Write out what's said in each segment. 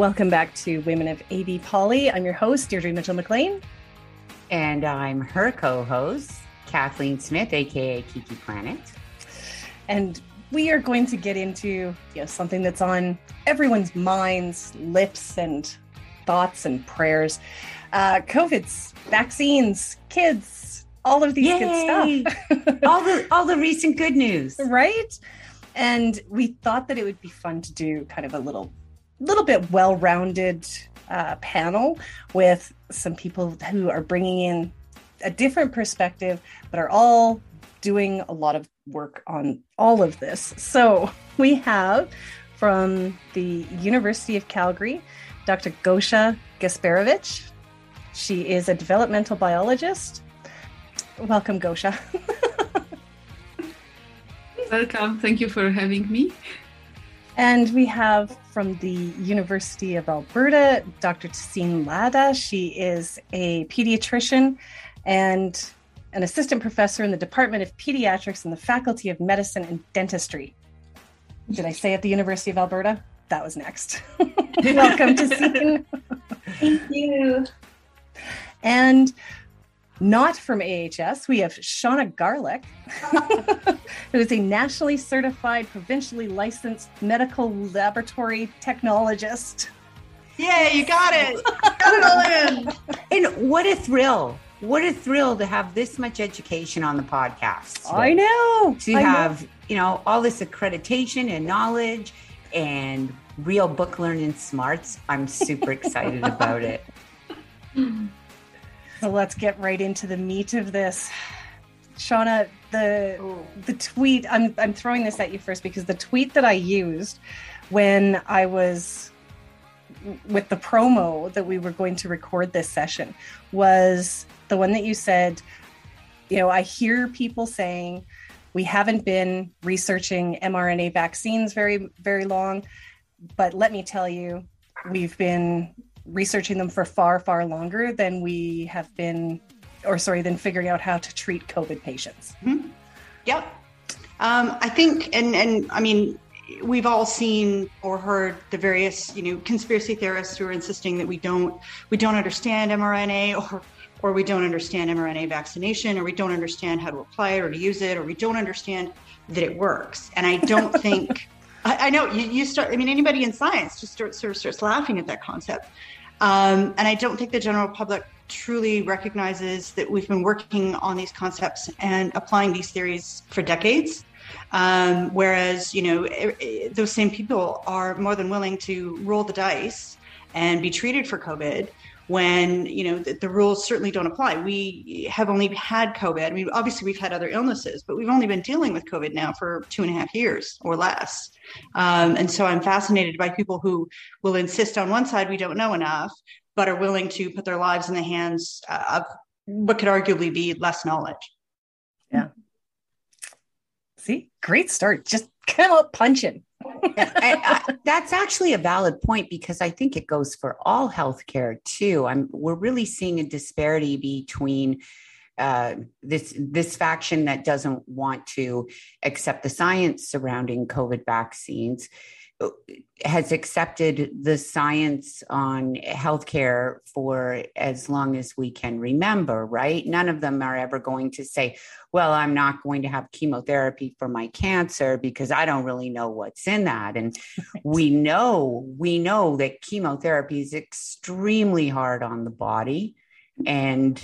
Welcome back to Women of AB Poly. I'm your host, Deirdre Mitchell-MacLean. And I'm her co host, Kathleen Smith, aka Kiki Planet. And we are going to get into you know, something that's on everyone's minds, lips, and thoughts and prayers. Uh, COVID's, vaccines, kids, all of these Yay! good stuff. all the all the recent good news. Right? And we thought that it would be fun to do kind of a little little bit well-rounded uh, panel with some people who are bringing in a different perspective, but are all doing a lot of work on all of this. So we have from the University of Calgary, Dr. Gosia Gasperowich. She is a developmental biologist. Welcome, Gosia. Welcome. Thank you for having me. And we have from the University of Alberta, Dr. Tehseen Ladha. She is a pediatrician and an assistant professor in the Department of Pediatrics in the Faculty of Medicine and Dentistry. Did I say at the University of Alberta? That was next. Welcome Tehseen. Thank you. And not from AHS, we have Shawna Gawreluck, who is a nationally certified, provincially licensed medical laboratory technologist. Yeah, you got it. got it all in. And what a thrill. What a thrill to have this much education on the podcast. I know. To I have, know. you know, all this accreditation and knowledge and real book learning smarts. I'm super excited about it. So let's get right into the meat of this. Shawna, the Ooh. the tweet I'm I'm throwing this at you first because the tweet that I used when I was with the promo that we were going to record this session was the one that you said, you know, I hear people saying we haven't been researching mRNA vaccines very very long, but let me tell you, we've been researching them for far, far longer than we have been, or sorry, than figuring out how to treat COVID patients. Mm-hmm. Yep. Um, I think, and and I mean, we've all seen or heard the various, you know, conspiracy theorists who are insisting that we don't we don't understand mRNA or or we don't understand mRNA vaccination or we don't understand how to apply it or to use it or we don't understand that it works. And I don't think I, I, know you, you start. I mean, anybody in science just starts sort of starts laughing at that concept, um, and I don't think the general public truly recognizes that we've been working on these concepts and applying these theories for decades. Um, whereas, you know, those same people are more than willing to roll the dice and be treated for COVID when you know the, the, rules certainly don't apply. We have only had COVID. I mean, obviously we've had other illnesses, but we've only been dealing with COVID now for two and a half years or less. Um, and so I'm fascinated by people who will insist on one side we don't know enough, but are willing to put their lives in the hands of what could arguably be less knowledge. Yeah. See, great start. Just come up punching. I, I, that's actually a valid point because I think it goes for all healthcare too. I'm we're really seeing a disparity between uh, this this faction that doesn't want to accept the science surrounding COVID vaccines has accepted the science on healthcare for as long as we can remember, right? None of them are ever going to say, well, I'm not going to have chemotherapy for my cancer because I don't really know what's in that. And we know, we know that chemotherapy is extremely hard on the body. And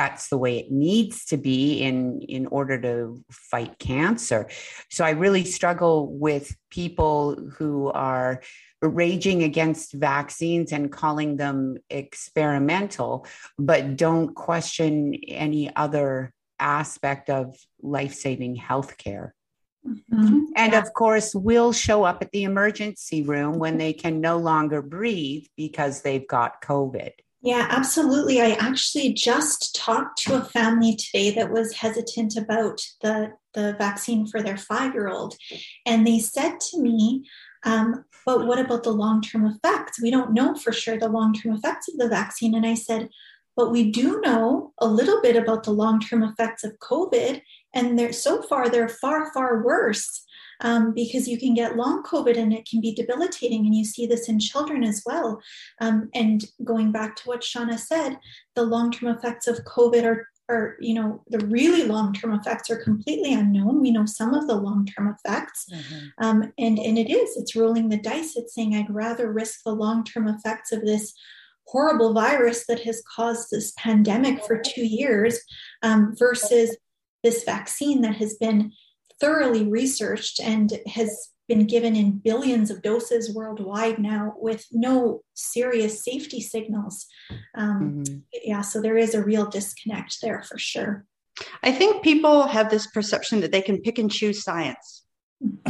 that's the way it needs to be in in order to fight cancer so i really struggle with people who are raging against vaccines and calling them experimental but don't question any other aspect of life-saving healthcare Mm-hmm. And yeah. of course, will show up at the emergency room when they can no longer breathe because they've got COVID. Yeah, absolutely. I actually just talked to a family today that was hesitant about the, the vaccine for their five year old. And they said to me, um, but what about the long term effects? We don't know for sure the long term effects of the vaccine. And I said, but we do know a little bit about the long term effects of COVID. And they're so far, they're far, far worse um, because you can get long COVID and it can be debilitating. And you see this in children as well. Um, and going back to what Shawna said, the long term effects of COVID are are you know the really long-term effects are completely unknown we know some of the long-term effects mm-hmm. um, and and it is it's rolling the dice it's saying i'd rather risk the long-term effects of this horrible virus that has caused this pandemic for two years um, versus this vaccine that has been thoroughly researched and has been given in billions of doses worldwide now with no serious safety signals. Um, mm-hmm. Yeah, so there is a real disconnect there for sure. I think people have this perception that they can pick and choose science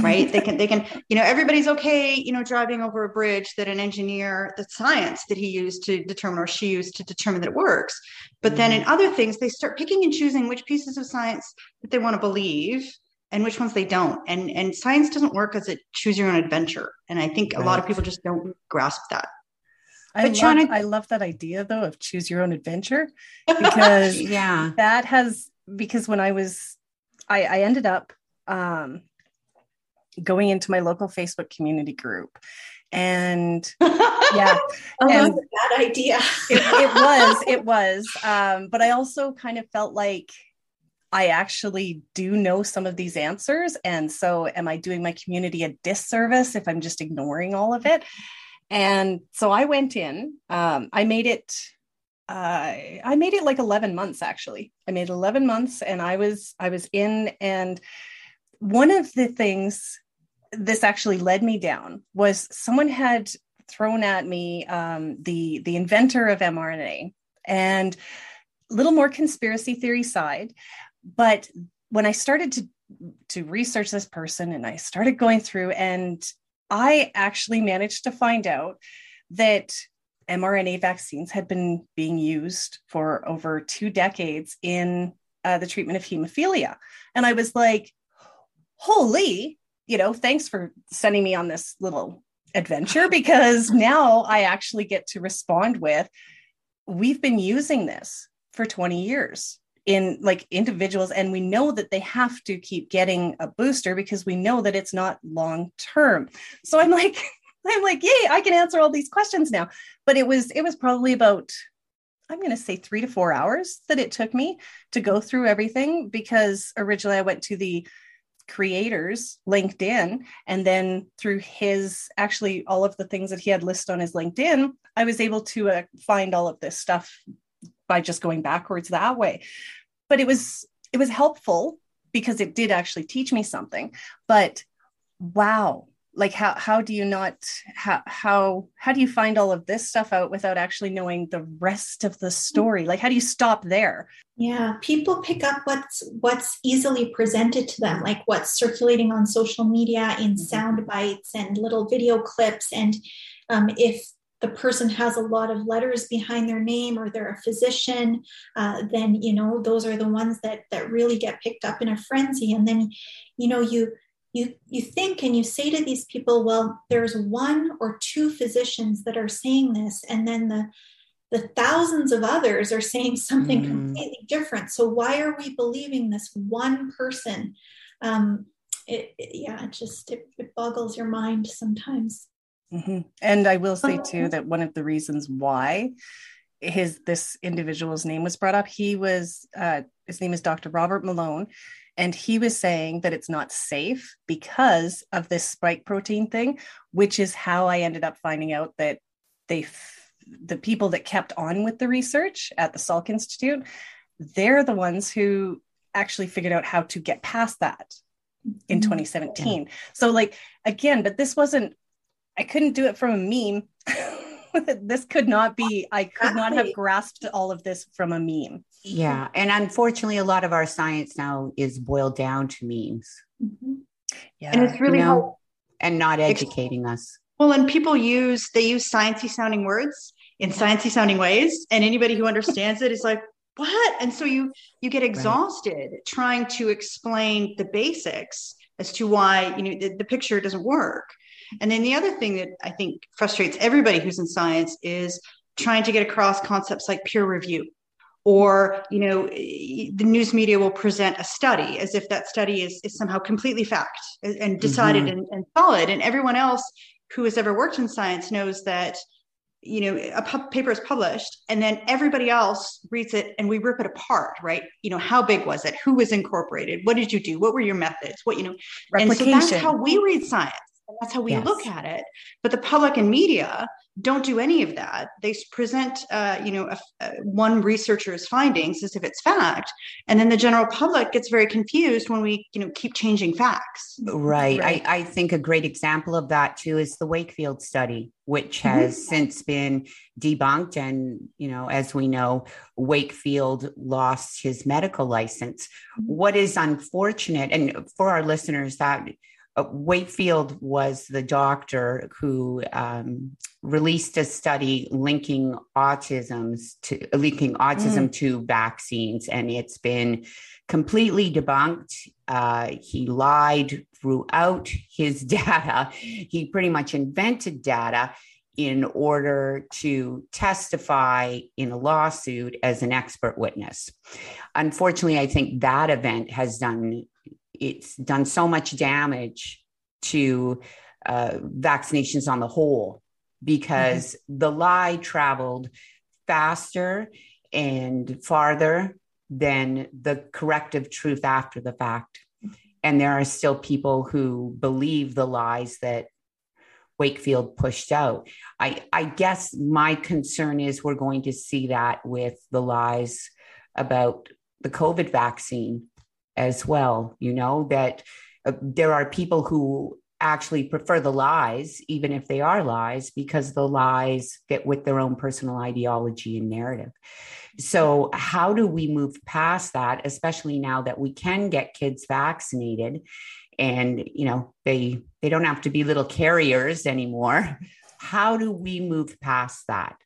right they can they can you know everybody's okay you know driving over a bridge that an engineer the science that he used to determine or she used to determine that it works but then in mm-hmm. other things they start picking and choosing which pieces of science that they want to believe and which ones they don't. And and science doesn't work as a choose your own adventure. And i think right. a lot of people just don't grasp that. I but love, I love that idea though of choose your own adventure because yeah. that has because when I was I, I ended up um, going into my local Facebook community group and yeah. And bad idea. It, it was it was um, but I also kind of felt like I actually do know some of these answers. And so, am I doing my community a disservice if I'm just ignoring all of it? And so I went in, um, I made it. Uh, I made it like 11 months actually. I made 11 months and I was I was in and one of the things this actually led me down was someone had thrown at me um, the the inventor of mRNA and a little more conspiracy theory side but when I started to to research this person and I started going through and I actually managed to find out that mRNA vaccines had been being used for over two decades in uh, the treatment of hemophilia. And I was like, holy, you know, thanks for sending me on this little adventure because now I actually get to respond with, we've been using this for 20 years in like individuals and we know that they have to keep getting a booster because we know that it's not long term. So i'm like i'm like yay i can answer all these questions now. But it was it was probably about i'm going to say 3 to 4 hours that it took me to go through everything because originally i went to the creators linkedin and then through his actually all of the things that he had listed on his linkedin i was able to uh, find all of this stuff by just going backwards that way. But it was it was helpful because it did actually teach me something. But wow like how how do you not how how how do you find all of this stuff out without actually knowing the rest of the story? Like how do you stop there? Yeah people pick up what's what's easily presented to them like what's circulating on social media in mm-hmm. sound bites and little video clips. And um, if the person has a lot of letters behind their name or they're a physician uh, then you know those are the ones that that really get picked up in a frenzy. And then you know you you you think and you say to these people well there's one or two physicians that are saying this and then the the thousands of others are saying something mm. completely different. So why are we believing this one person? Um, it, it, yeah it just it, it boggles your mind sometimes Mm-hmm. And I will say too that one of the reasons why his this individual's name was brought up, he was uh, his name is Dr. Robert Malone, and he was saying that it's not safe because of this spike protein thing, which is how I ended up finding out that they the people that kept on with the research at the Salk Institute, they're the ones who actually figured out how to get past that in mm-hmm. 2017. So like again, but this wasn't I couldn't do it from a meme. this could not be, I could not have grasped all of this from a meme. Yeah. And unfortunately, a lot of our science now is boiled down to memes. Mm-hmm. Yeah. And it's really you know, hard. And not educating us. Well, and people use, they use sciencey sounding words in sciencey sounding ways. And anybody who understands it is like, what? And so you, you get exhausted right. trying to explain the basics as to why, you know, the, the picture doesn't work. And then the other thing that I think frustrates everybody who's in science is trying to get across concepts like peer review or you know the news media will present a study as if that study is, is somehow completely fact and decided mm-hmm. and, and solid. And everyone else who has ever worked in science knows that you know a pu- paper is published and then everybody else reads it and we rip it apart right? You know how big was it? Who was incorporated? What did you do? What were your methods? What you know and so that's how we read science and that's how we yes. look at it but the public and media don't do any of that. They present, uh, you know, a, a, one researcher's findings as if it's fact, and then the general public gets very confused when we, you know, keep changing facts. Right. right. I, I, think a great example of that too is the Wakefield study, which mm-hmm. has mm-hmm. since been debunked, and you know, as we know, Wakefield lost his medical license. Mm-hmm. What is unfortunate, and for our listeners that uh, Wakefield was the doctor who um, released a study linking autism's to linking autism mm. to vaccines, and it's been completely debunked. Uh, he lied throughout his data. He pretty much invented data in order to testify in a lawsuit as an expert witness. Unfortunately, I think that event has done it's done so much damage to uh, vaccinations on the whole because mm-hmm. the lie traveled faster and farther than the corrective truth after the fact. And there are still people who believe the lies that Wakefield pushed out. I, I guess my concern is we're going to see that with the lies about the COVID vaccine as well, you know, that uh, there are people who actually prefer the lies, even if they are lies, because the lies fit with their own personal ideology and narrative. So, how do we move past that, especially now that we can get kids vaccinated and you know they they don't have to be little carriers anymore how do we move past that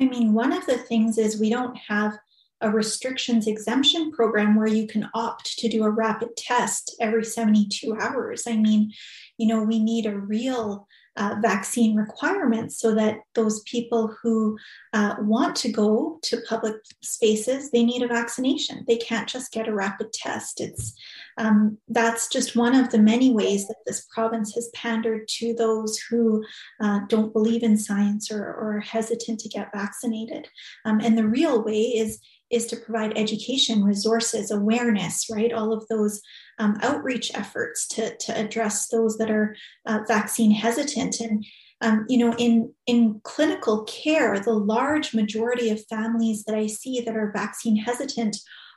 i mean one of the things is we don't have a restrictions exemption program where you can opt to do a rapid test every 72 hours. I mean, you know, we need a real uh, vaccine requirements so that those people who uh, want to go to public spaces they need a vaccination. They can't just get a rapid test. It's um, that's just one of the many ways that this province has pandered to those who uh, don't believe in science or, or, are hesitant to get vaccinated. Um, and the real way is is to provide education, resources, awareness, right? All of those um, outreach efforts to, to address those that are uh, vaccine hesitant. And, um, you know, in, in clinical care, the large majority of families that I see that are vaccine hesitant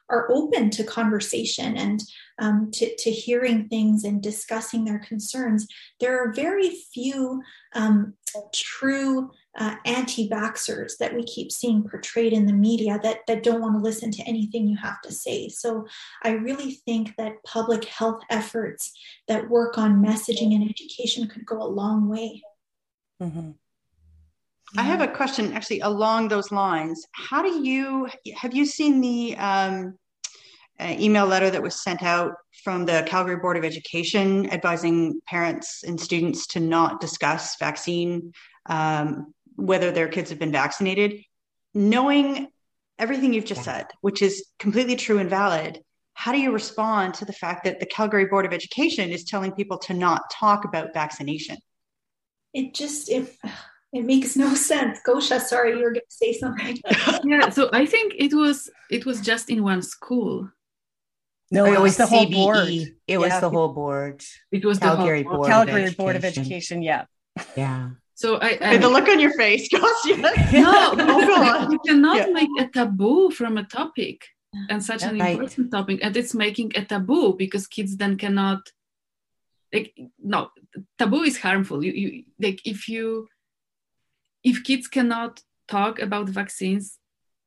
are open to conversation and um, to, to hearing things and discussing their concerns. There are very few um, true uh, anti-vaxxers that we keep seeing portrayed in the media that, that don't want to listen to anything you have to say. So I really think that public health efforts that work on messaging and education could go a long way. Mm-hmm. I have a question actually along those lines. How do you have you seen the um, uh, email letter that was sent out from the Calgary Board of Education advising parents and students to not discuss vaccine, um, whether their kids have been vaccinated? Knowing everything you've just said, which is completely true and valid, how do you respond to the fact that the Calgary Board of Education is telling people to not talk about vaccination? It just, it, it makes no sense. Gosia, sorry, you were going to say something. yeah, so I think it was it was just in one school. No, it was uh, the CBE. whole board. It yeah. was the whole board. It was Calgary the whole board. Calgary of Board of Education. Yeah. Yeah. So I, I the look on your face, gosh, yes. no, oh, you cannot yeah. make a taboo from a topic and such an right. important topic, and it's making a taboo because kids then cannot. Like no, taboo is harmful. You, you like if you if kids cannot talk about vaccines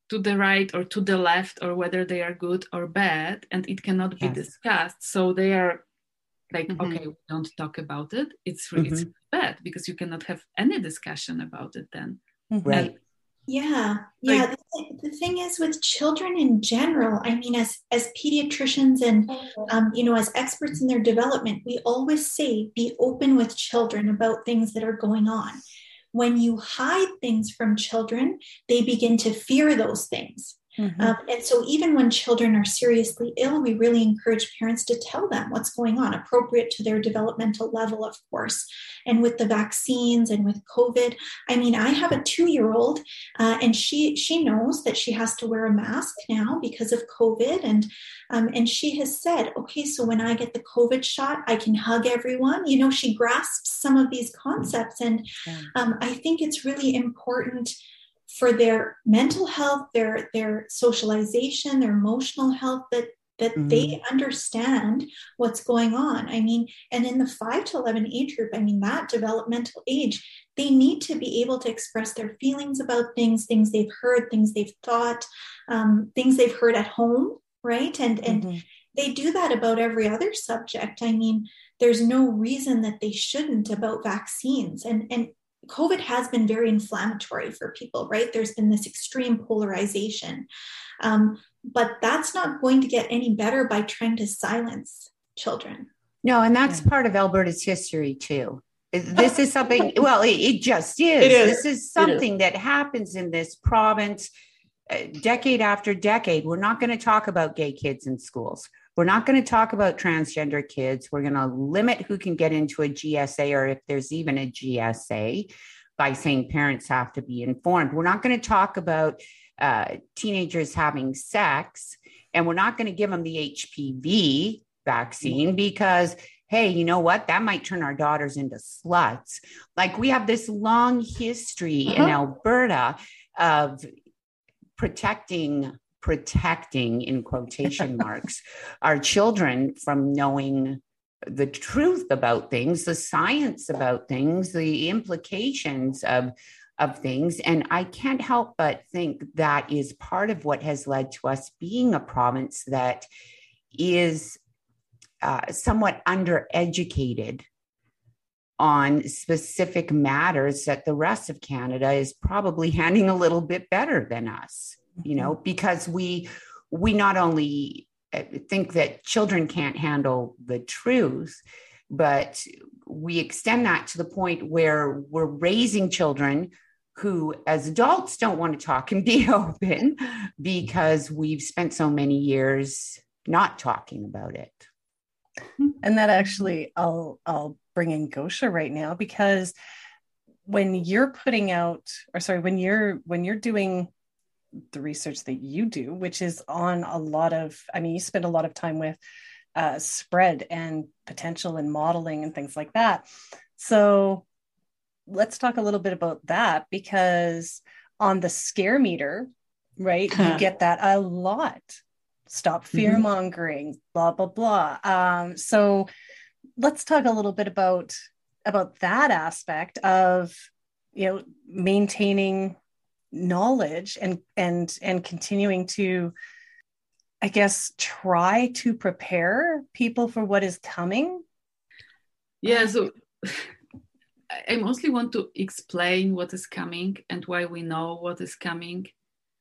to the right or to the left or whether they are good or bad and it cannot be discussed so they are like mm-hmm. okay we don't talk about it it's mm-hmm. it's bad because you cannot have any discussion about it then mm-hmm. right and, yeah yeah like, the, the, thing is with children in general i mean as as pediatricians and um, you know as experts in their development we always say be open with children about things that are going on when you hide things from children, they begin to fear those things. Mm-hmm. Um, and so, even when children are seriously ill, we really encourage parents to tell them what's going on, appropriate to their developmental level, of course. And with the vaccines and with COVID, I mean, I have a two-year-old, uh, and she she knows that she has to wear a mask now because of COVID, and um, and she has said, okay, so when I get the COVID shot, I can hug everyone. You know, she grasps some of these concepts, and um, I think it's really important for their mental health, their their socialization, their emotional health, that that mm-hmm. they understand what's going on. I mean, and in the five to eleven age group, I mean that developmental age, they need to be able to express their feelings about things, things they've heard, things they've thought, um, things they've heard at home, right? And and mm-hmm. they do that about every other subject. I mean, there's no reason that they shouldn't about vaccines. And and COVID has been very inflammatory for people, right? There's been this extreme polarization. Um, but that's not going to get any better by trying to silence children. No, and that's part of Alberta's history too. This is something, well, it, it just is. It is. This is something is. that happens in this province uh, decade after decade. We're not going to talk about gay kids in schools. We're not going to talk about transgender kids. We're going to limit who can get into a GSA or if there's even a GSA by saying parents have to be informed. We're not going to talk about uh, teenagers having sex and we're not going to give them the HPV vaccine because hey, you know what? That might turn our daughters into sluts. Like we have this long history uh-huh. in Alberta of protecting protecting in quotation marks our children from knowing the truth about things the science about things the implications of of things. And i can't help but think that is part of what has led to us being a province that is uh, somewhat undereducated on specific matters that the rest of canada is probably handling a little bit better than us you know mm-hmm. because we we not only uh, think that children can't handle the truth but we extend that to the point where we're raising children who as adults don't want to talk and be open because we've spent so many years not talking about it and that actually i'll i'll bring in gosia right now because when you're putting out or sorry when you're when you're doing the research that you do, which is on a lot of, I mean, you spend a lot of time with uh, spread and potential and modeling and things like that. So let's talk a little bit about that because on the scare meter, right, you get that a lot. Stop fear mongering, mm-hmm. blah, blah, blah. Um, so let's talk a little bit about about that aspect of you know maintaining knowledge and and and continuing to i guess try to prepare people for what is coming yeah so i mostly want to explain what is coming and why we know what is coming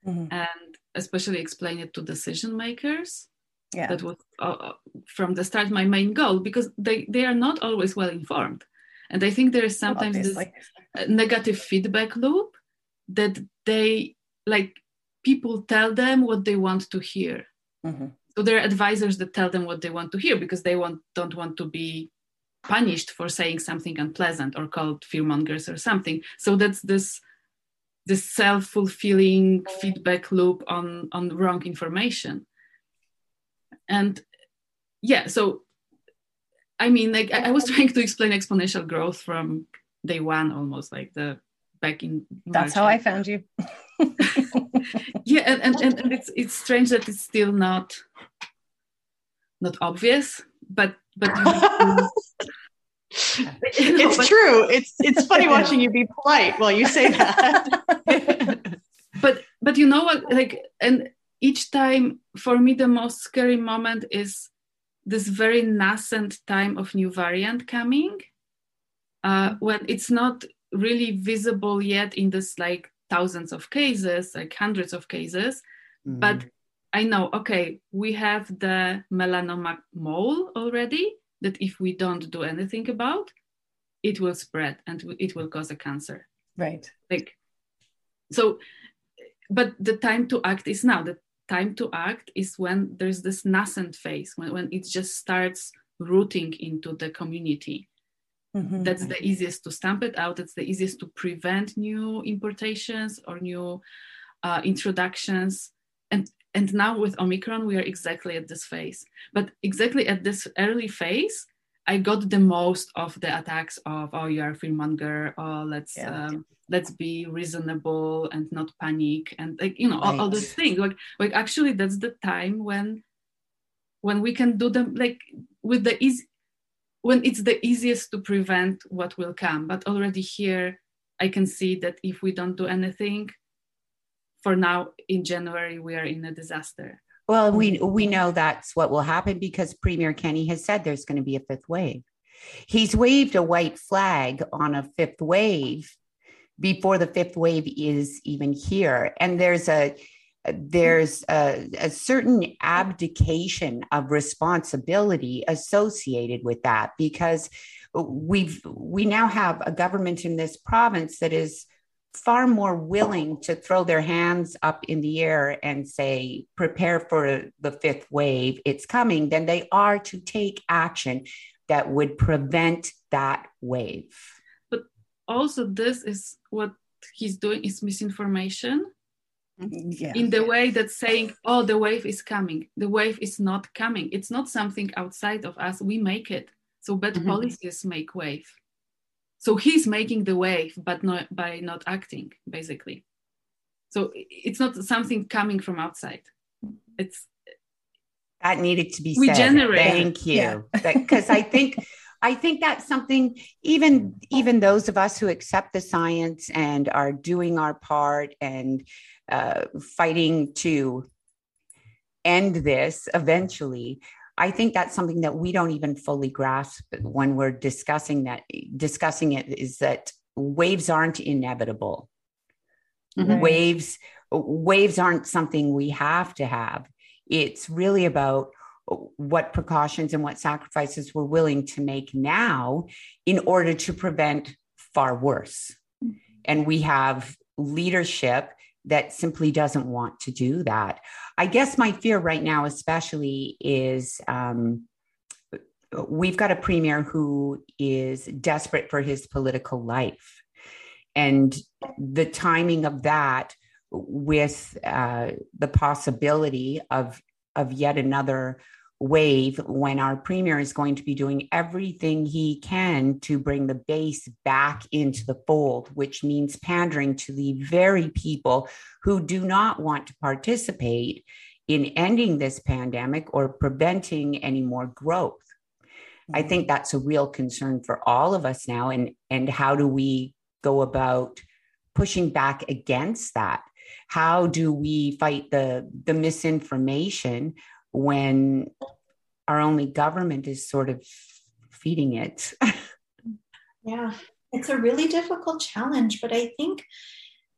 mm-hmm. and especially explain it to decision makers yeah that was uh, uh, from the start my main goal because they they are not always well informed and i think there is sometimes Obviously. this negative feedback loop that they like people tell them what they want to hear. Mm-hmm. so there are advisors that tell them what they want to hear because they want don't want to be punished for saying something unpleasant or called fearmongers or something. So that's this this self-fulfilling feedback loop on on wrong information. And yeah so i mean like i, I was trying to explain exponential growth from day one almost like the back in March. That's how I found you. yeah, and, and, and it's it's strange that it's still not not obvious, but but it's but, true. It's it's funny watching you be polite while you say that. but but you know what? Like, and each time for me, the most scary moment is this very nascent time of new variant coming, uh, when it's not really visible yet in this like thousands of cases, like hundreds of cases. Mm-hmm. But I know, okay, we have the melanoma mole already that if we don't do anything about, it will spread and it will cause a cancer. Right. Like, so, but the time to act is now. The time to act is when there's this nascent phase, when, when it just starts rooting into the community. Mm-hmm. That's the easiest to stamp it out. It's the easiest to prevent new importations or new uh, introductions. And and now with Omicron, we are exactly at this phase. But exactly at this early phase, I got the most of the attacks of oh you are fearmonger, oh let's yeah. um, let's be reasonable and not panic and like you know right. all, all those things. Like like actually that's the time when when we can do them like with the easy when it's the easiest to prevent what will come. But already here I can see that if we don't do anything, for now in January we are in a disaster. Well, we we know that's what will happen because Premier Kenney has said there's going to be a fifth wave. He's waved a white flag on a fifth wave before the fifth wave is even here, and there's a there's a, a certain abdication of responsibility associated with that because we've we now have a government in this province that is far more willing to throw their hands up in the air and say, prepare for the fifth wave, it's coming, than they are to take action that would prevent that wave. But also, this is what he's doing is misinformation. Yeah. In the way that saying, oh, the wave is coming. The wave is not coming. It's not something outside of us. We make it. So bad mm-hmm. policies make wave so he's making the wave but not by not acting basically so it's not something coming from outside it's that needed to be we said. generate thank you because yeah. i think i think that's something even even those of us who accept the science and are doing our part and uh, fighting to end this eventually I think that's something that we don't even fully grasp when we're discussing that discussing it is that waves aren't inevitable. Mm-hmm. Waves waves aren't something we have to have. It's really about what precautions and what sacrifices we're willing to make now in order to prevent far worse. And we have leadership that simply doesn't want to do that. I guess my fear right now, especially, is um, we've got a premier who is desperate for his political life. And the timing of that with uh, the possibility of, of yet another wave when our premier is going to be doing everything he can to bring the base back into the fold, which means pandering to the very people who do not want to participate in ending this pandemic or preventing any more growth. I think mm-hmm. that's a real concern for all of us now. And, and how do we go about pushing back against that? How do we fight the, the misinformation when our only government is sort of feeding it. yeah, it's a really difficult challenge, but I think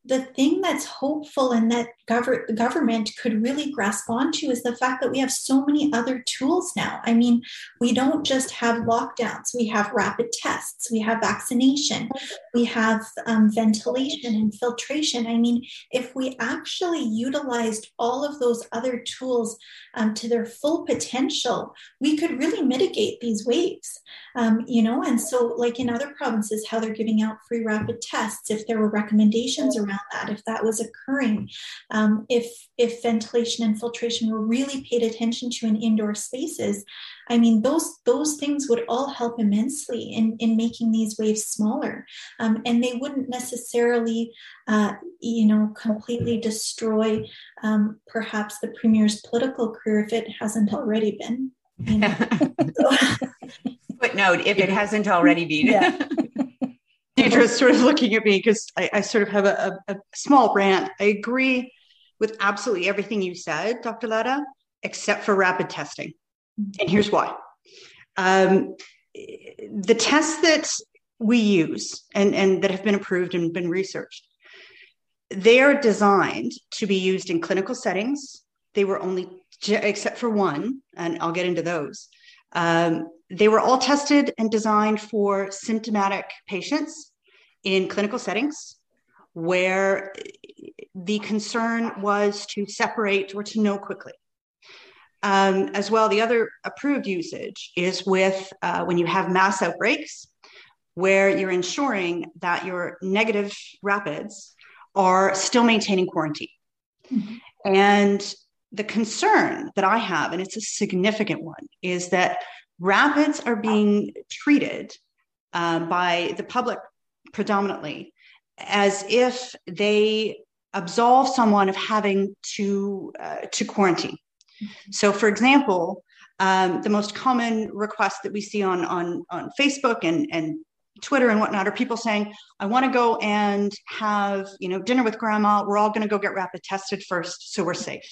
the thing that's hopeful and that gov- government could really grasp onto is the fact that we have so many other tools now. I mean, we don't just have lockdowns, we have rapid tests, we have vaccination, we have um, ventilation and filtration. I mean, if we actually utilized all of those other tools um, to their full potential, we could really mitigate these waves. Um, you know, and so like in other provinces, how they're giving out free rapid tests, if there were recommendations around that, if that was occurring, um, if if ventilation and filtration were really paid attention to in indoor spaces, I mean, those those things would all help immensely in in making these waves smaller, um, and they wouldn't necessarily, uh, you know, completely destroy um, perhaps the premier's political career if it hasn't already been. You know? Footnote: If it hasn't already been. Yeah. Deirdre's sort of looking at me because I, I, sort of have a, a, a, small rant. I agree with absolutely everything you said, Dr. Ladha, except for rapid testing. And here's why. Um, the tests that we use and, and that have been approved and been researched, they are designed to be used in clinical settings. They were only, except for one, and I'll get into those. Um, they were all tested and designed for symptomatic patients in clinical settings where the concern was to separate or to know quickly. Um, as well, the other approved usage is with uh, when you have mass outbreaks, where you're ensuring that your negative rapids are still maintaining quarantine. Mm-hmm. And the concern that I have, and it's a significant one, is that rapids are being treated uh, by the public predominantly as if they absolve someone of having to uh, to quarantine. Mm-hmm. So, for example, um, the most common request that we see on on on Facebook and and Twitter and whatnot are people saying, "I want to go and have you know dinner with grandma. We're all going to go get rapid tested first, so we're safe."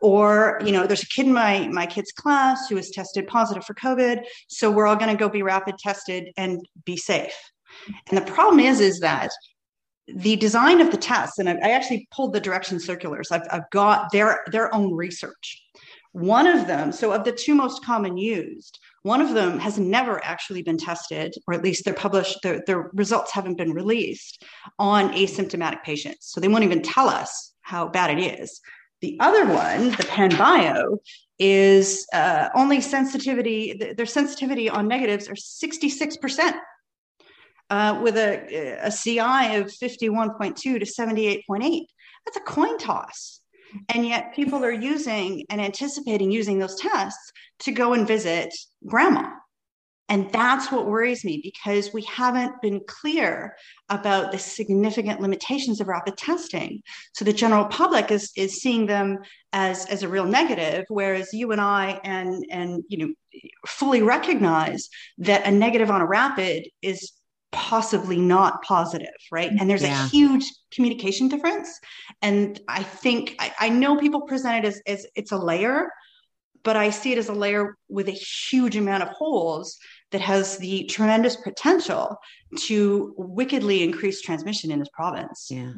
Or you know, there's a kid in my my kid's class who was tested positive for COVID, so we're all going to go be rapid tested and be safe. And the problem is, is that the design of the tests, and I, I actually pulled the direction circulars. I've, I've got their their own research. One of them, so of the two most common used, one of them has never actually been tested, or at least they're published, their, their results haven't been released on asymptomatic patients. So they won't even tell us how bad it is. The other one, the PanBio, is uh, only sensitivity, their sensitivity on negatives are 66% uh, with a, a CI of 51.2 to 78.8. That's a coin toss. And yet people are using and anticipating using those tests to go and visit grandma. And that's what worries me because we haven't been clear about the significant limitations of rapid testing. So the general public is, is seeing them as, as a real negative, whereas you and I and, and you know fully recognize that a negative on a rapid is possibly not positive right and there's yeah. a huge communication difference and i think I, I, know people present it as, as it's a layer but i see it as a layer with a huge amount of holes that has the tremendous potential to wickedly increase transmission in this province yeah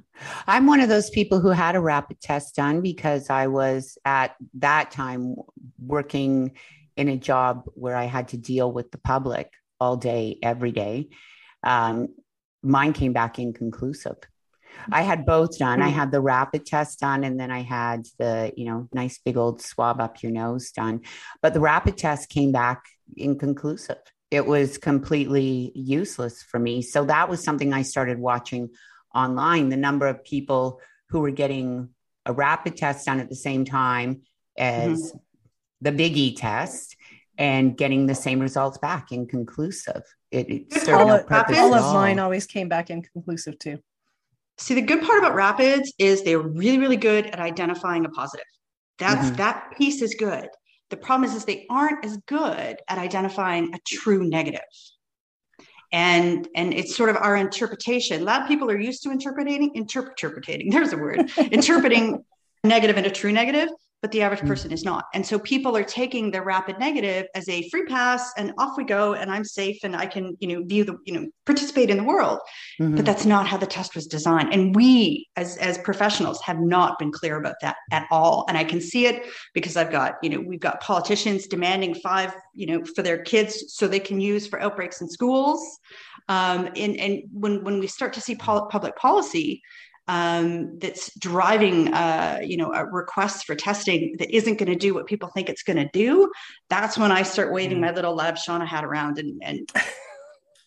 i'm one of those people who had a rapid test done because i was at that time working in a job where i had to deal with the public all day every day um, mine came back inconclusive. I had both done. I hmm. had the rapid test done, and then I had the, you know, nice big old swab up your nose done. But the rapid test came back inconclusive. It was completely useless for me. So that was something I started watching online. The number of people who were getting a rapid test done at the same time as mm-hmm. the biggie test and getting the same results back inconclusive. It, it served all, no purpose all of mine always came back inconclusive too. See, the good part about rapids is they're really, really good at identifying a positive. That's mm-hmm. that piece is good. The problem is, is they aren't as good at identifying a true negative. And and it's sort of our interpretation. Lab people are used to interpreting, interpreting. There's a word, interpreting negative into true negative but the average mm. person is not. And so people are taking their rapid negative as a free pass and off we go and I'm safe and I can, you know, view the, you know, participate in the world. Mm-hmm. But that's not how the test was designed. And we as as professionals have not been clear about that at all. And I can see it because I've got, you know, we've got politicians demanding five, you know, for their kids so they can use for outbreaks in schools. Um, and, and when when we start to see pol- public policy um, that's driving, uh, you know, a request for testing that isn't going to do what people think it's going to do, that's when I start waving mm. my little Lab Shawna hat around and, and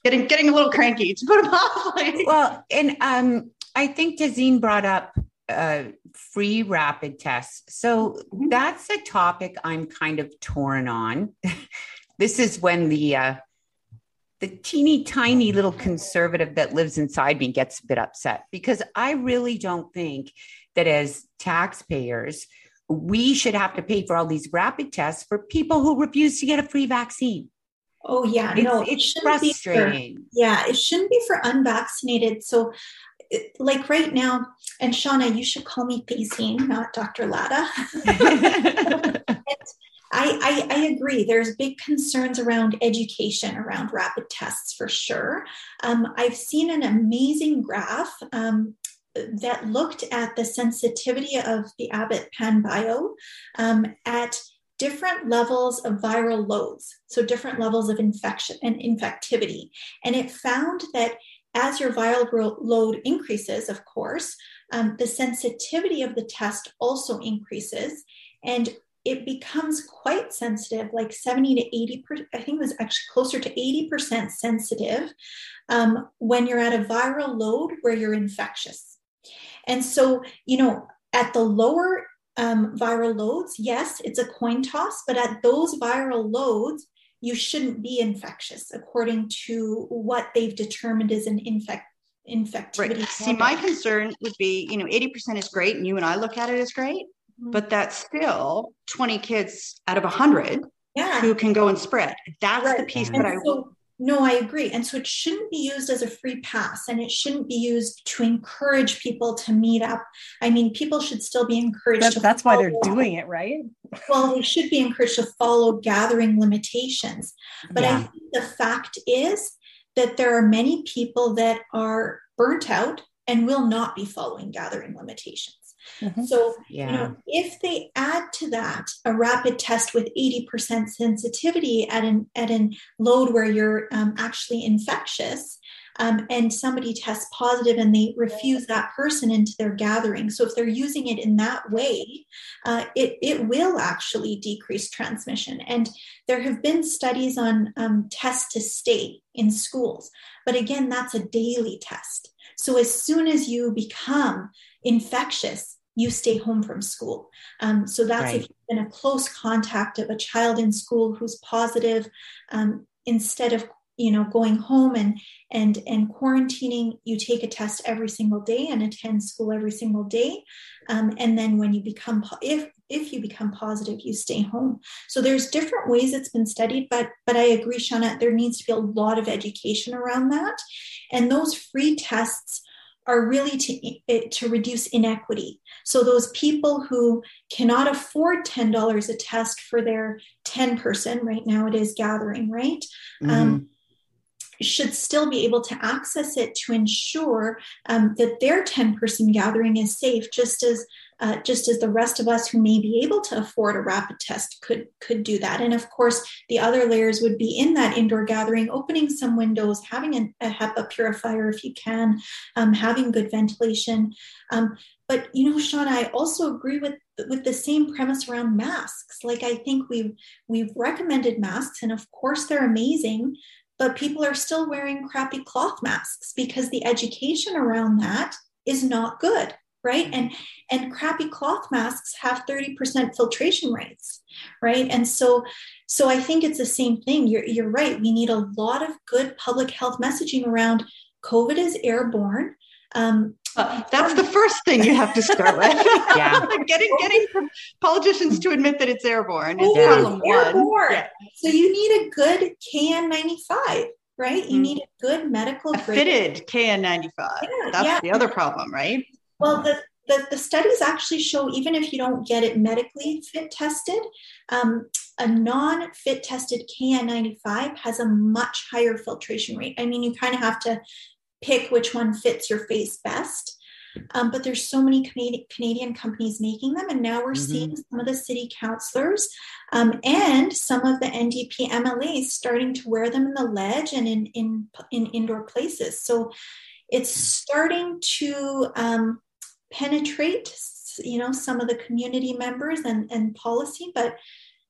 getting getting a little cranky to put it mildly. Well, and um, I think Tehseen brought up uh, free rapid tests. So mm-hmm. that's a topic I'm kind of torn on. this is when the uh, the teeny tiny little conservative that lives inside me gets a bit upset because I really don't think that as taxpayers, we should have to pay for all these rapid tests for people who refuse to get a free vaccine. Oh yeah, it's, no, it's frustrating. For, yeah, it shouldn't be for unvaccinated. So, like right now, and Shawna, you should call me Tehseen, not Dr. Ladha. I, I, I, agree. There's big concerns around education around rapid tests for sure. Um, I've seen an amazing graph um, that looked at the sensitivity of the Abbott PanBio um, at different levels of viral loads, so different levels of infection and infectivity. And it found that as your viral load increases, of course, um, the sensitivity of the test also increases. And it becomes quite sensitive, like 70 to 80 percent, I think it was actually closer to 80% sensitive um, when you're at a viral load where you're infectious. And so, you know, at the lower um, viral loads, yes, it's a coin toss, but at those viral loads, you shouldn't be infectious according to what they've determined is an infect infectivity. Right. See, my concern would be, you know, 80% is great, and you and I look at it as great. Mm-hmm. but that's still 20 kids out of 100 yeah. who can go and spread. That's right. the piece and that so, I no, I agree. And so it shouldn't be used as a free pass and it shouldn't be used to encourage people to meet up. I mean, people should still be encouraged. that's why they're doing it, right? Well, they should be encouraged to follow gathering limitations. But yeah. I think the fact is that there are many people that are burnt out and will not be following gathering limitations. Mm-hmm. So, yeah. you know, if they add to that a rapid test with 80% sensitivity at an at an load where you're um, actually infectious, um, and somebody tests positive and they refuse that person into their gathering. So if they're using it in that way, uh, it, it will actually decrease transmission. And there have been studies on um, test to stay in schools. But again, that's a daily test. So as soon as you become infectious, you stay home from school. Um, so that's right. if you've been a close contact of a child in school who's positive, um, instead of you know going home and and and quarantining you take a test every single day and attend school every single day um, and then when you become if if you become positive you stay home so there's different ways it's been studied but but i agree shawna there needs to be a lot of education around that and those free tests are really to, eh, to reduce inequity. So those people who cannot afford $10 a test for their 10 person, right now it is gathering, right? Mm-hmm. Um, should still be able to access it to ensure um, that their 10 person gathering is safe, just as uh, just as the rest of us who may be able to afford a rapid test could could do that. And of course, the other layers would be in that indoor gathering, opening some windows, having a, a HEPA purifier if you can, um, having good ventilation. Um, but you know, Sean, I also agree with with the same premise around masks. Like I think we've we've recommended masks, and of course they're amazing but people are still wearing crappy cloth masks because the education around that is not good right and and crappy cloth masks have 30% filtration rates right and so so i think it's the same thing you're, you're right we need a lot of good public health messaging around covid is airborne um, uh, that's the first thing you have to start with. yeah, getting getting politicians to admit that it's airborne is oh, problem airborne. one. Yeah. So you need a good KN95 right? You mm. need a good medical a fitted KN95. Yeah, That's yeah. the other problem, right? Well, the, the, the, studies actually show even if you don't get it medically fit tested, um, a non fit tested KN95 has a much higher filtration rate. I mean, you kind of have to pick which one fits your face best. Um, but there's so many Canadian, companies making them, and now we're mm-hmm. seeing some of the city councilors um, and some of the NDP MLAs starting to wear them in the ledge and in in, in indoor places. So it's starting to um, penetrate, you know, some of the community members and, and policy, but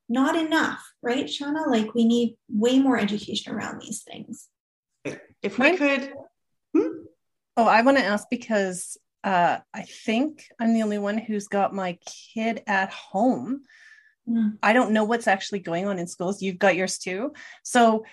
not enough, right, Shawna? Like we need way more education around these things. If we could. Hmm? Oh, I want to ask because uh, I think I'm the only one who's got my kid at home. Mm. I don't know what's actually going on in schools. You've got yours too. So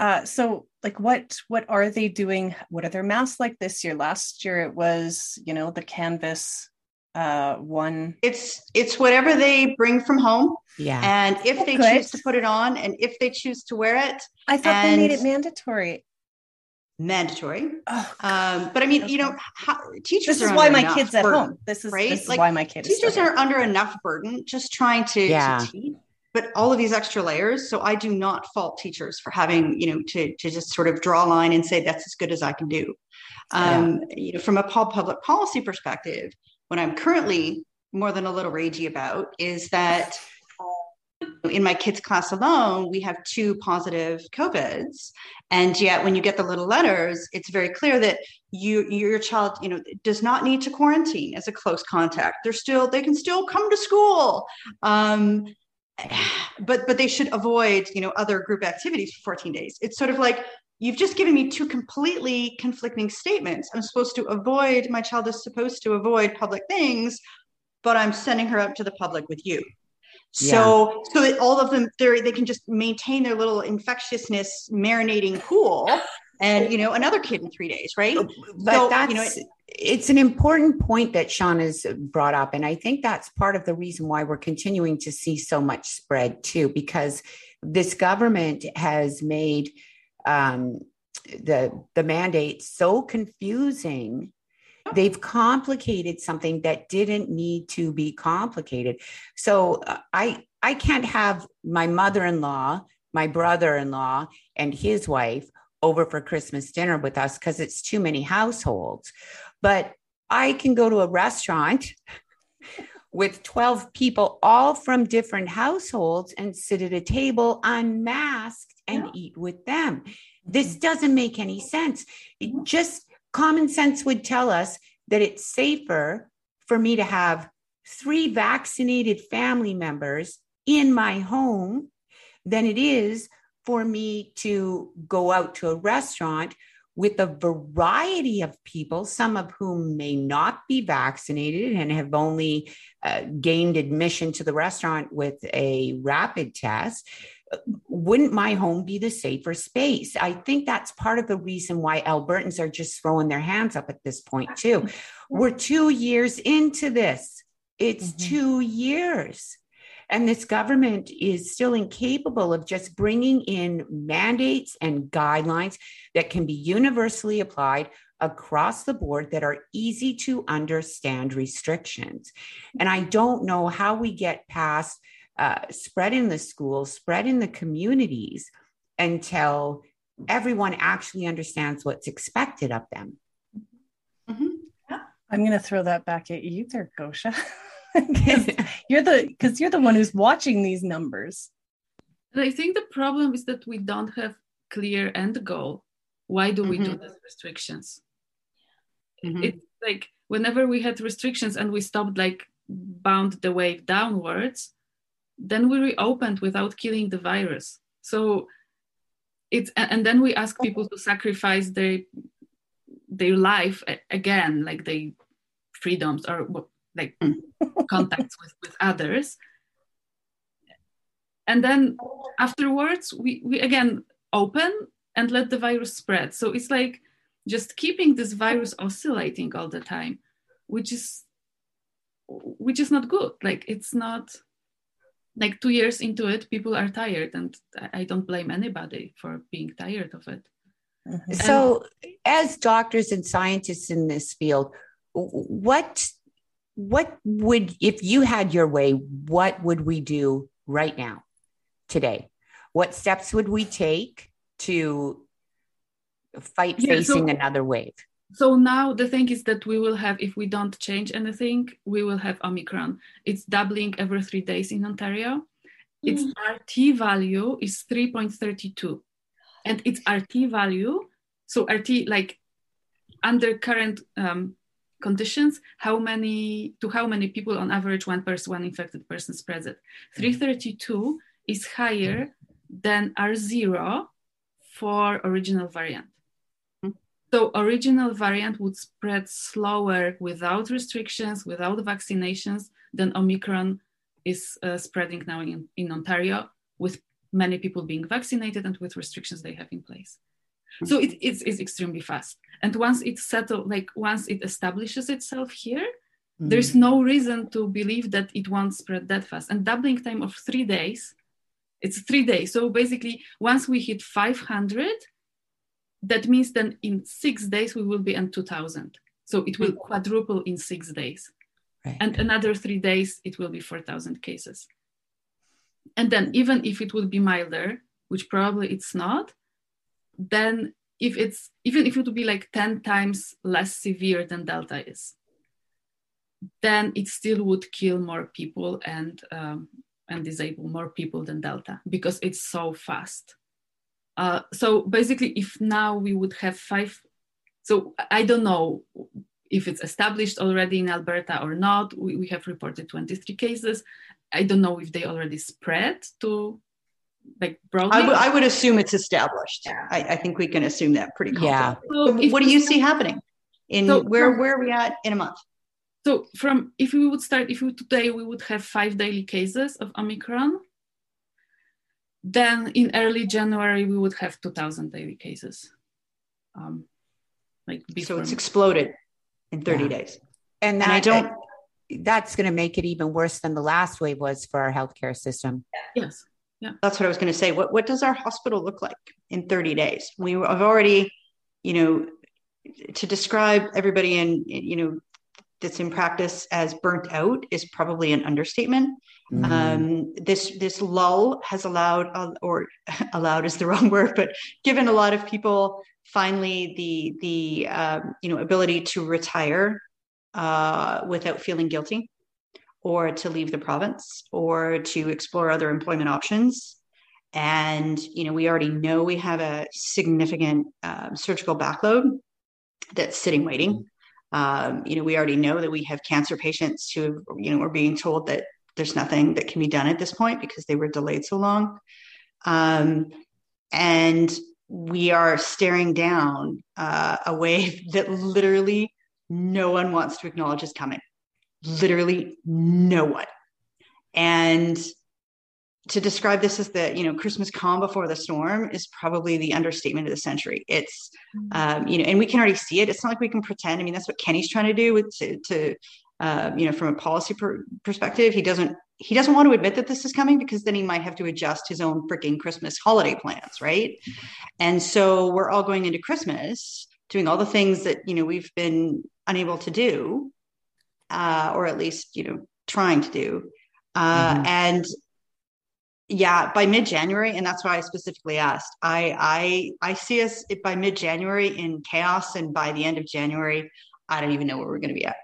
uh, so like what what are they doing? What are their masks like this year? Last year it was, you know, the canvas uh one it's it's whatever they bring from home yeah and if they Good. choose to put it on and if they choose to wear it i thought they made it mandatory mandatory oh, um but i mean okay. you know how, teachers this is why my kids burden, at home this is right this is like, why my kids teachers are under enough burden just trying to, yeah. to teach but all of these extra layers so i do not fault teachers for having you know to, to just sort of draw a line and say that's as good as i can do um, yeah. you know from a public policy perspective what i'm currently more than a little ragey about is that in my kids' class alone, we have two positive COVIDs. And yet when you get the little letters, it's very clear that you your child, you know, does not need to quarantine as a close contact. They're still, they can still come to school. Um, but but they should avoid, you know, other group activities for 14 days. It's sort of like you've just given me two completely conflicting statements. I'm supposed to avoid, my child is supposed to avoid public things, but I'm sending her out to the public with you. So yeah. so that all of them they they can just maintain their little infectiousness marinating pool and you know another kid in three days, right? But so, that's you know, it, it's an important point that Sean has brought up, and I think that's part of the reason why we're continuing to see so much spread too, because this government has made um, the the mandate so confusing. They've complicated something that didn't need to be complicated. So uh, i i can't have my mother-in-law my brother-in-law and his wife over for christmas dinner with us because it's too many households but i can go to a restaurant with 12 people all from different households and sit at a table unmasked and yeah. eat with them this mm-hmm. doesn't make any sense it just common sense would tell us that it's safer for me to have three vaccinated family members in my home than it is for me to go out to a restaurant with a variety of people, some of whom may not be vaccinated and have only uh, gained admission to the restaurant with a rapid test wouldn't my home be the safer space? I think that's part of the reason why Albertans are just throwing their hands up at this point, too. We're two years into this, it's mm-hmm. two years. And this government is still incapable of just bringing in mandates and guidelines that can be universally applied across the board that are easy to understand restrictions. And I don't know how we get past uh, spread in the schools, spread in the communities until everyone actually understands what's expected of them. Mm-hmm. Yeah. I'm going to throw that back at you there, Gosia. you're the because you're the one who's watching these numbers. I think the problem is that we don't have clear end goal. Why do we mm-hmm. do these restrictions? Mm-hmm. It's like whenever we had restrictions and we stopped like bound the wave downwards, then we reopened without killing the virus. So it's and then we ask people to sacrifice their their life again, like their freedoms or like contacts with, with others. And then afterwards, we, we again open and let the virus spread. So it's like just keeping this virus oscillating all the time, which is which is not good. Like it's not like two years into it people are tired and i don't blame anybody for being tired of it mm-hmm. so as doctors and scientists in this field what what would if you had your way what would we do right now today? What steps would we take to fight yeah, facing so, another wave? So now the thing is that we will have if we don't change anything we will have omicron. It's doubling every three days in ontario. Its mm. rt value is 3.32 and its rt value so rt like under current um, conditions how many to how many people on average one person one infected person spreads it. 332 is higher than r0 for original variant. So original variant would spread slower without restrictions, without vaccinations than Omicron is uh, spreading now in, in Ontario with many people being vaccinated and with restrictions they have in place. So it, it's, it's extremely fast. And once it's settled, like once it establishes itself here, mm-hmm. there's no reason to believe that it won't spread that fast. And doubling time of three days, it's three days. So basically, once we hit 500, that means then in six days we will be at 2000 so it will quadruple in six days right. and another three days it will be 4000 cases and then even if it would be milder which probably it's not then if it's even if it would be like 10 times less severe than delta is then it still would kill more people and um, and disable more people than Delta because it's so fast. Uh, so basically, if now we would have five, so I don't know if it's established already in Alberta or not. We, we have reported 23 cases. I don't know if they already spread to like broadly. I, w- I would assume it's established. Yeah. I, I, think we can assume that pretty confidently. Yeah. So what do you see happening? In so where from, where are we at in a month? So from if we would start if we today we would have five daily cases of Omicron. Then in early January we would have 2,000 daily cases. Um, like so it's exploded in 30 yeah. days. And, that, and I don't. That's going to make it even worse than the last wave was for our healthcare system. Yes. Yeah. That's what I was going to say. What what does our hospital look like in 30 days? We have already, you know, to describe everybody in you know that's in practice as burnt out is probably an understatement. Mm-hmm. Um, this this lull has allowed, uh, or allowed is the wrong word, but given a lot of people finally the the um, you know ability to retire uh, without feeling guilty, or to leave the province, or to explore other employment options. And you know we already know we have a significant um, surgical backload that's sitting waiting. Um, you know, we already know that we have cancer patients who, you know, are being told that there's nothing that can be done at this point because they were delayed so long. Um, and we are staring down uh, a wave that literally no one wants to acknowledge is coming. Literally no one. And to describe this as the you know christmas calm before the storm is probably the understatement of the century. It's mm-hmm. um, you know and we can already see it. It's not like we can pretend. I mean that's what kenney's trying to do with to, to uh, you know from a policy per- perspective. He doesn't he doesn't want to admit that this is coming because then he might have to adjust his own freaking christmas holiday plans right? And so we're all going into christmas doing all the things that you know we've been unable to do uh, or at least you know trying to do. Uh, mm-hmm. and yeah by mid-january and that's why i specifically asked. I i i see us by mid-january in chaos and by the end of january i don't even know where we're going to be at.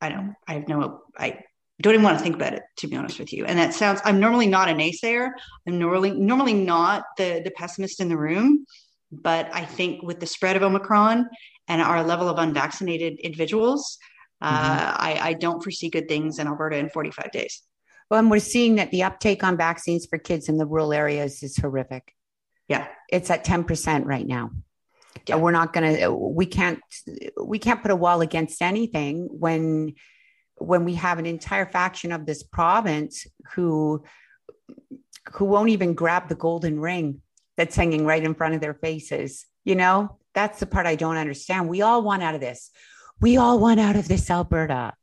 I don't i have no i don't even want to think about it to be honest with you. And that sounds i'm normally not a naysayer. I'm normally normally not the the pessimist in the room but i think with the spread of omicron and our level of unvaccinated individuals uh, mm-hmm. I, I don't foresee good things in alberta in 45 days well, and we're seeing that the uptake on vaccines for kids in the rural areas is horrific. Yeah. It's at 10% right now. Yeah. We're not going to we can't we can't put a wall against anything when when we have an entire faction of this province who who won't even grab the golden ring that's hanging right in front of their faces. You know, that's the part I don't understand. We all want out of this. We all want out of this, Alberta.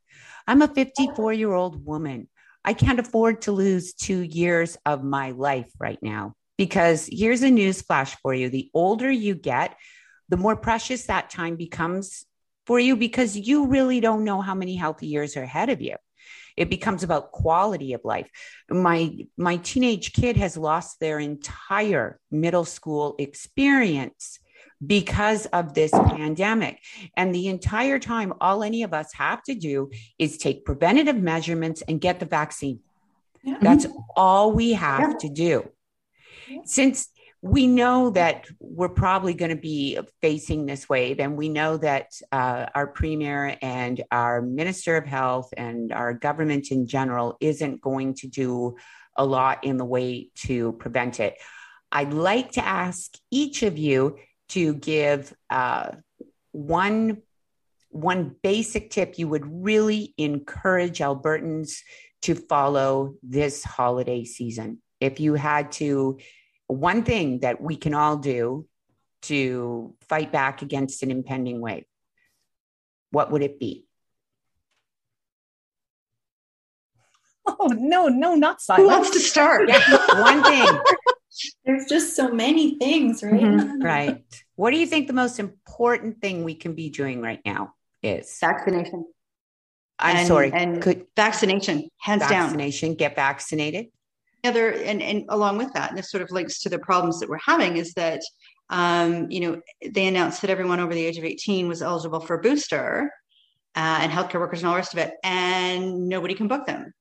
I'm a 54 year old woman. I can't afford to lose two years of my life right now. Because here's a news flash for you the older you get, the more precious that time becomes for you because you really don't know how many healthy years are ahead of you. It becomes about quality of life. My my teenage kid has lost their entire middle school experience because of this pandemic. And the entire time, all any of us have to do is take preventative measurements and get the vaccine. Yeah. That's all we have yeah. to do. Since we know that we're probably going to be facing this wave, and we know that uh, our premier and our minister of health and our government in general isn't going to do a lot in the way to prevent it. I'd like to ask each of you to give uh, one one basic tip you would really encourage Albertans to follow this holiday season? If you had to, one thing that we can all do to fight back against an impending wave, what would it be? Oh, no, no, not silence. Who wants to start? Yeah, one thing. There's just so many things, right? Mm-hmm. Right. What do you think the most important thing we can be doing right now is? Vaccination. I'm and, sorry. And Could, vaccination, hands vaccination, down. Vaccination, get vaccinated. Other and, and along with that, and this sort of links to the problems that we're having, is that um, you know they announced that everyone over the age of 18 was eligible for a booster, uh, and healthcare workers and all the rest of it, and nobody can book them.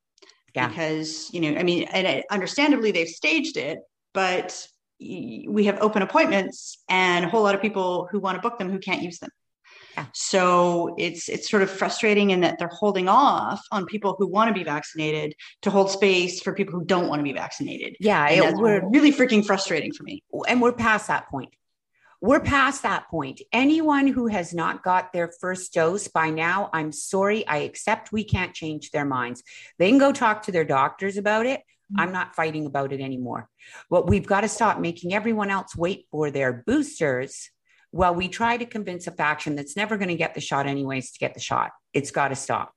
yeah. because you know i mean and it, understandably they've staged it but we have open appointments and a whole lot of people who want to book them who can't use them yeah. so it's it's sort of frustrating in that they're holding off on people who want to be vaccinated to hold space for people who don't want to be vaccinated yeah it, we're really freaking frustrating for me and we're past that point we're past that point. Anyone who has not got their first dose by now, I'm sorry. I accept we can't change their minds. They can go talk to their doctors about it. Mm-hmm. I'm not fighting about it anymore. But we've got to stop making everyone else wait for their boosters while we try to convince a faction that's never going to get the shot, anyways, to get the shot. It's got to stop.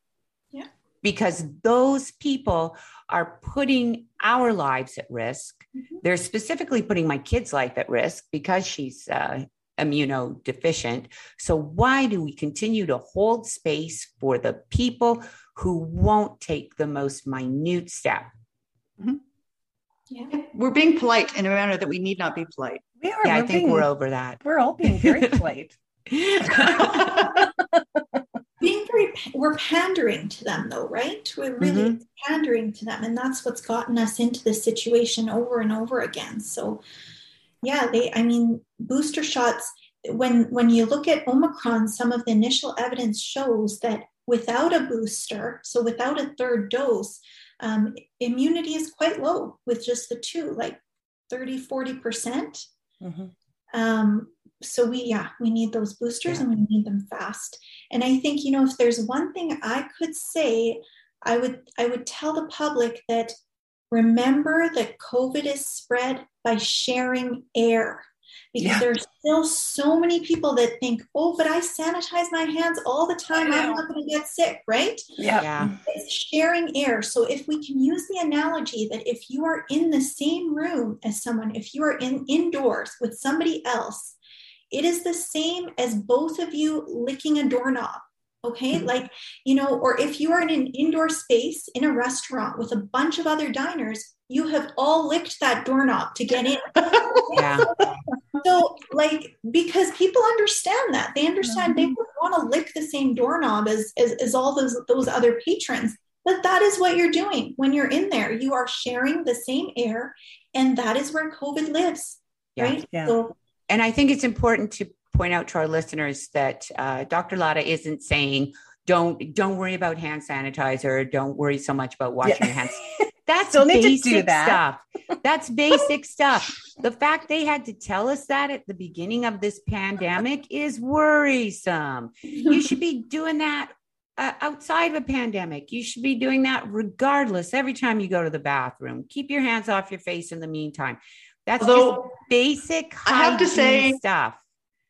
Yeah. Because those people are putting our lives at risk. Mm-hmm. They're specifically putting my kid's life at risk because she's uh, immunodeficient. So, why do we continue to hold space for the people who won't take the most minute step? Mm-hmm. Yeah. We're being polite in a manner that we need not be polite. We are. Yeah, I think being, we're over that. We're all being very polite. being very we're pandering to them though right we're really mm-hmm. pandering to them and that's what's gotten us into this situation over and over again so yeah they i mean booster shots when when you look at omicron some of the initial evidence shows that without a booster so without a third dose um, immunity is quite low with just the two like 30 40 percent mm-hmm. um, so we yeah we need those boosters yeah. and we need them fast and i think you know if there's one thing i could say i would i would tell the public that remember that covid is spread by sharing air because yeah. there's still so many people that think, oh, but I sanitize my hands all the time. I'm not going to get sick, right? Yeah. yeah. It's sharing air. So if we can use the analogy that if you are in the same room as someone, if you are in indoors with somebody else, it is the same as both of you licking a doorknob. Okay. Mm-hmm. Like, you know, or if you are in an indoor space in a restaurant with a bunch of other diners, you have all licked that doorknob to get in. yeah. So, like, because people understand that they understand mm-hmm. they would want to lick the same doorknob as, as, as all those, those other patrons. But that is what you're doing when you're in there. You are sharing the same air, and that is where COVID lives. Yeah. Right. Yeah. So and I think it's important to point out to our listeners that uh, Dr. Ladha isn't saying don't don't worry about hand sanitizer, don't worry so much about washing yeah. your hands. That's basic need to do that. stuff. That's basic stuff. The fact they had to tell us that at the beginning of this pandemic is worrisome. You should be doing that uh, outside of a pandemic. You should be doing that regardless every time you go to the bathroom. Keep your hands off your face in the meantime. That's Although, just basic. I have to say stuff.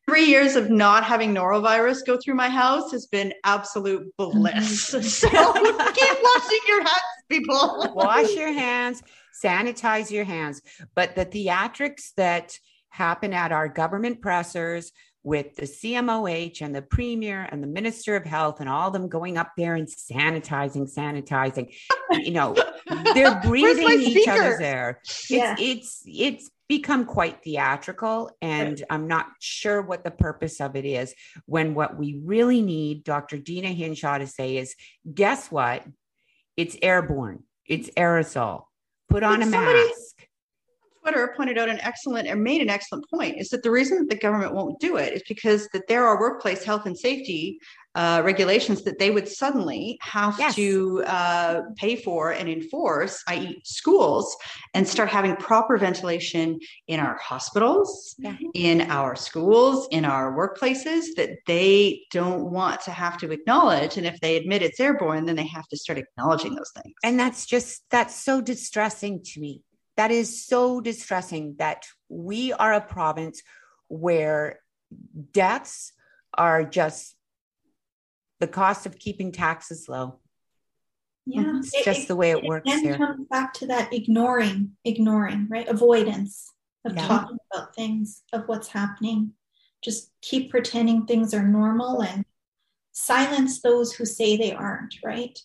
Three years of not having norovirus go through my house has been absolute bliss. Mm-hmm. so keep washing your hands, people. Wash your hands, sanitize your hands. But the theatrics that happen at our government pressers with the CMOH and the Premier and the Minister of Health and all them going up there and sanitizing, sanitizing. you know, they're breathing each other's air. It's yeah. it's it's become quite theatrical and right. I'm not sure what the purpose of it is when what we really need Dr. Deena Hinshaw to say is guess what? It's airborne. It's aerosol. Put on a somebody, mask. Twitter pointed out an excellent or made an excellent point is that the reason that the government won't do it is because that there are workplace health and safety uh, regulations that they would suddenly have yes. to uh, pay for and enforce, i.e., schools, and start having proper ventilation in our hospitals, yeah. in our schools, in our workplaces that they don't want to have to acknowledge. And if they admit it's airborne, then they have to start acknowledging those things. And that's just, that's so distressing to me that is so distressing that we are a province where deaths are just the cost of keeping taxes low. Yeah, it's it, just the way it, works it here. comes back to that ignoring, ignoring, right? Avoidance of yeah. talking about things, of what's happening. Just keep pretending things are normal and silence those who say they aren't, right?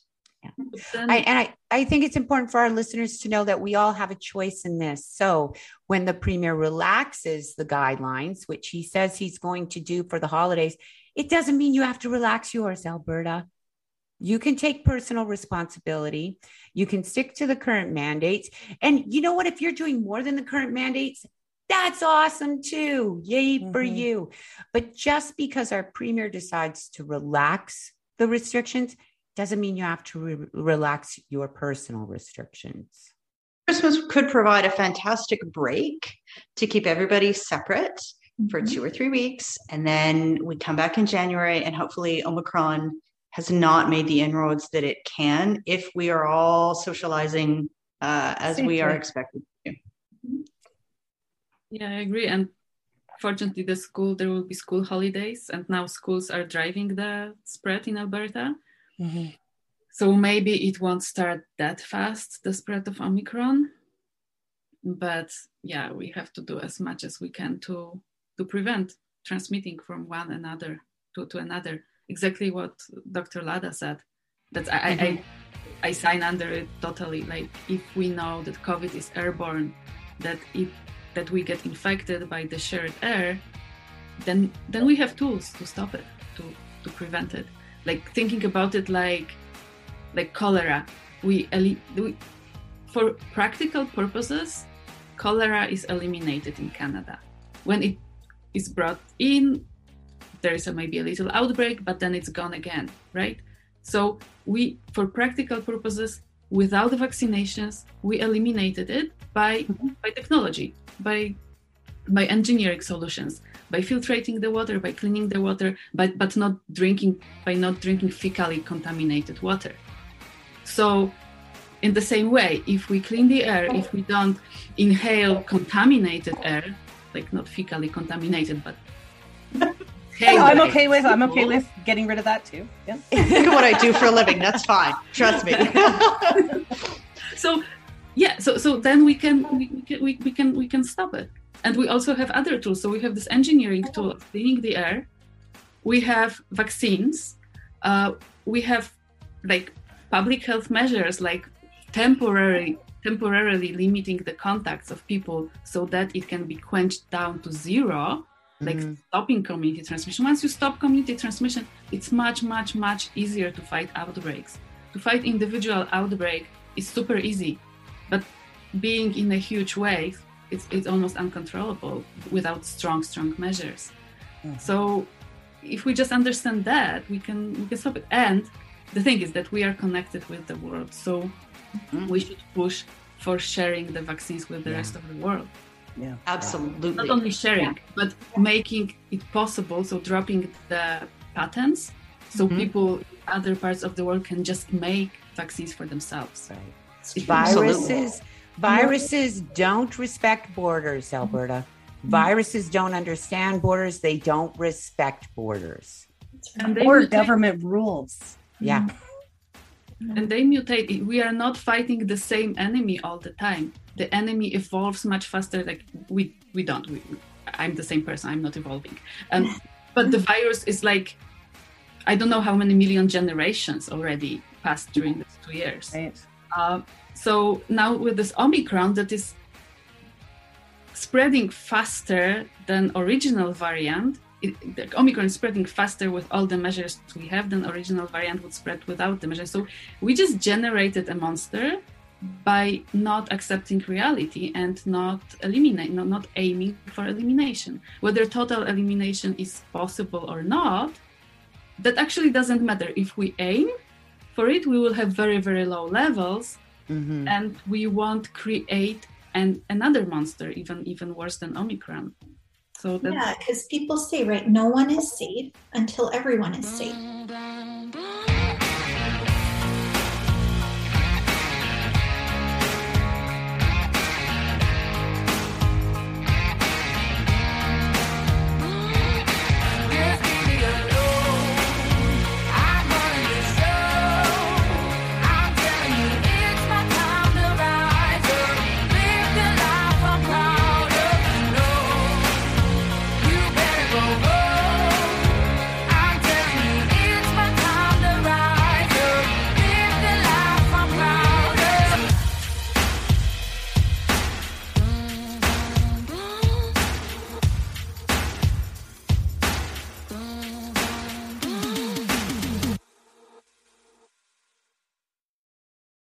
Yeah. I, and I, I think it's important for our listeners to know that we all have a choice in this. So when the premier relaxes the guidelines, which he says he's going to do for the holidays, it doesn't mean you have to relax yours, Alberta. You can take personal responsibility. You can stick to the current mandates. And you know what? If you're doing more than the current mandates, that's awesome too. Yay mm-hmm. for you. But just because our premier decides to relax the restrictions doesn't mean you have to re- relax your personal restrictions. Christmas could provide a fantastic break to keep everybody separate mm-hmm. for two or three weeks. And then we come back in January, and hopefully, Omicron has not made the inroads that it can if we are all socializing uh, as we are expected to. Mm-hmm. Yeah, I agree. And fortunately, the school there will be school holidays, and now schools are driving the spread in Alberta. Mm-hmm. So maybe it won't start that fast, the spread of Omicron. But yeah, we have to do as much as we can to to prevent transmitting from one another to, to another. Exactly what Dr. Ladha said. That I, mm-hmm. I, I sign under it totally. Like if we know that COVID is airborne, that if that we get infected by the shared air, then then we have tools to stop it, to to prevent it. Like thinking about it like like cholera, we, we for practical purposes, cholera is eliminated in Canada. When it is brought in, there is a, maybe a little outbreak, but then it's gone again, right? So we, for practical purposes, without the vaccinations, we eliminated it by mm-hmm. by technology by by engineering solutions by filtrating the water by cleaning the water but but not drinking by not drinking fecally contaminated water so in the same way if we clean the air if we don't inhale contaminated air like not fecally contaminated but I'm okay with I'm okay with getting rid of that too. Yeah. Look at what I do for a living. That's fine. Trust me. so yeah so so then we can we, we can we, we can we can stop it and we also have other tools. So we have this engineering tool of cleaning the air. We have vaccines. Uh, we have like public health measures like temporary temporarily limiting the contacts of people so that it can be quenched down to zero like mm-hmm. stopping community transmission. Once you stop community transmission it's much much much easier to fight outbreaks. To fight individual outbreak is super easy. But being in a huge wave, it's, it's almost uncontrollable without strong, strong measures. Mm-hmm. So if we just understand that, we can we can stop it. And the thing is that we are connected with the world, so mm-hmm. we should push for sharing the vaccines with the yeah. rest of the world. Yeah, absolutely. Not only sharing, yeah. but making it possible. So dropping the patents, so mm-hmm. people in other parts of the world can just make vaccines for themselves. Right. Viruses, viruses don't respect borders, Alberta. Viruses don't understand borders. They don't respect borders. And or mutate. government rules. Yeah. And they mutate. We are not fighting the same enemy all the time. The enemy evolves much faster. Like we, we don't. We, I'm the same person. I'm not evolving. Um, but the virus is like, I don't know how many million generations already passed during these two years. Right. Uh, so now with this Omicron that is spreading faster than original variant, it, the Omicron is spreading faster with all the measures we have than original variant would spread without the measures. So we just generated a monster by not accepting reality and not eliminate, not, not aiming for elimination. Whether total elimination is possible or not, that actually doesn't matter. If we aim for it, we will have very, very low levels, mm-hmm. and we won't create an, another monster, even even worse than Omicron. So yeah, because people say right, no one is safe until everyone is safe.